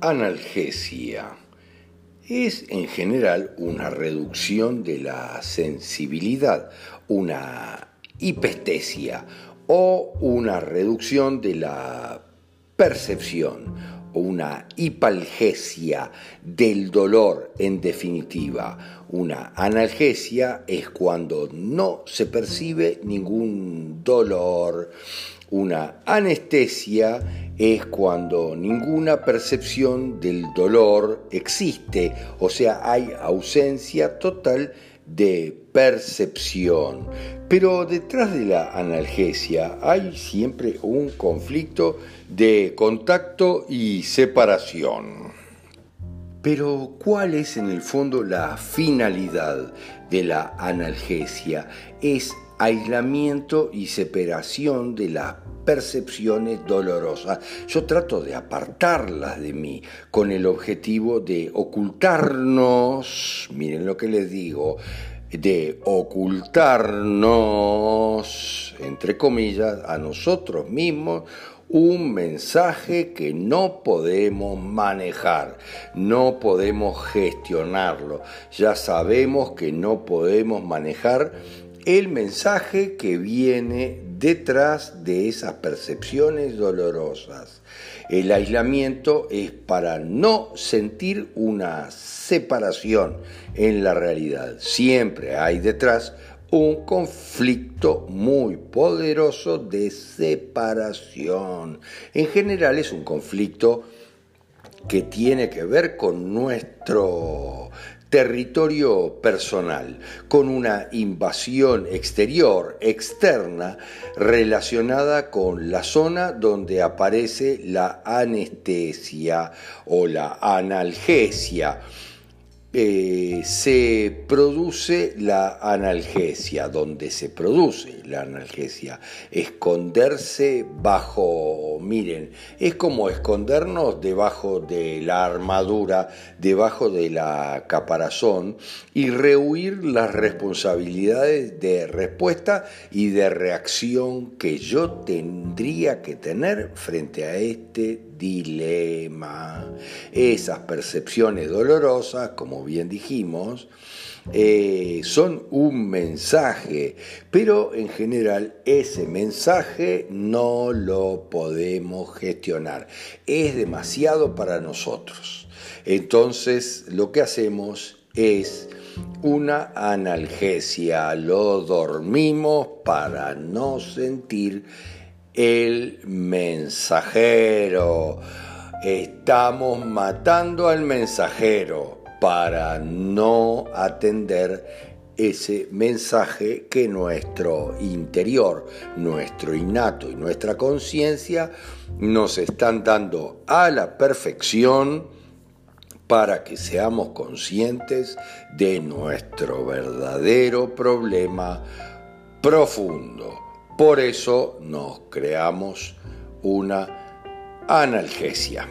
Analgesia es en general una reducción de la sensibilidad, una hipestesia o una reducción de la percepción o una hipalgesia del dolor en definitiva. Una analgesia es cuando no se percibe ningún dolor. Una anestesia es cuando ninguna percepción del dolor existe, o sea, hay ausencia total de percepción. Pero detrás de la analgesia hay siempre un conflicto de contacto y separación. Pero ¿cuál es en el fondo la finalidad de la analgesia? Es aislamiento y separación de las percepciones dolorosas. Yo trato de apartarlas de mí con el objetivo de ocultarnos, miren lo que les digo, de ocultarnos, entre comillas, a nosotros mismos un mensaje que no podemos manejar, no podemos gestionarlo. Ya sabemos que no podemos manejar el mensaje que viene detrás de esas percepciones dolorosas. El aislamiento es para no sentir una separación en la realidad. Siempre hay detrás un conflicto muy poderoso de separación. En general es un conflicto que tiene que ver con nuestro territorio personal, con una invasión exterior, externa, relacionada con la zona donde aparece la anestesia o la analgesia eh, se produce la analgesia, donde se produce la analgesia. Esconderse bajo, miren, es como escondernos debajo de la armadura, debajo de la caparazón y rehuir las responsabilidades de respuesta y de reacción que yo tendría que tener frente a este dilema. Esas percepciones dolorosas, como bien dijimos, eh, son un mensaje, pero en general ese mensaje no lo podemos gestionar. Es demasiado para nosotros. Entonces lo que hacemos es una analgesia, lo dormimos para no sentir el mensajero. Estamos matando al mensajero para no atender ese mensaje que nuestro interior, nuestro innato y nuestra conciencia nos están dando a la perfección para que seamos conscientes de nuestro verdadero problema profundo. Por eso nos creamos una analgesia.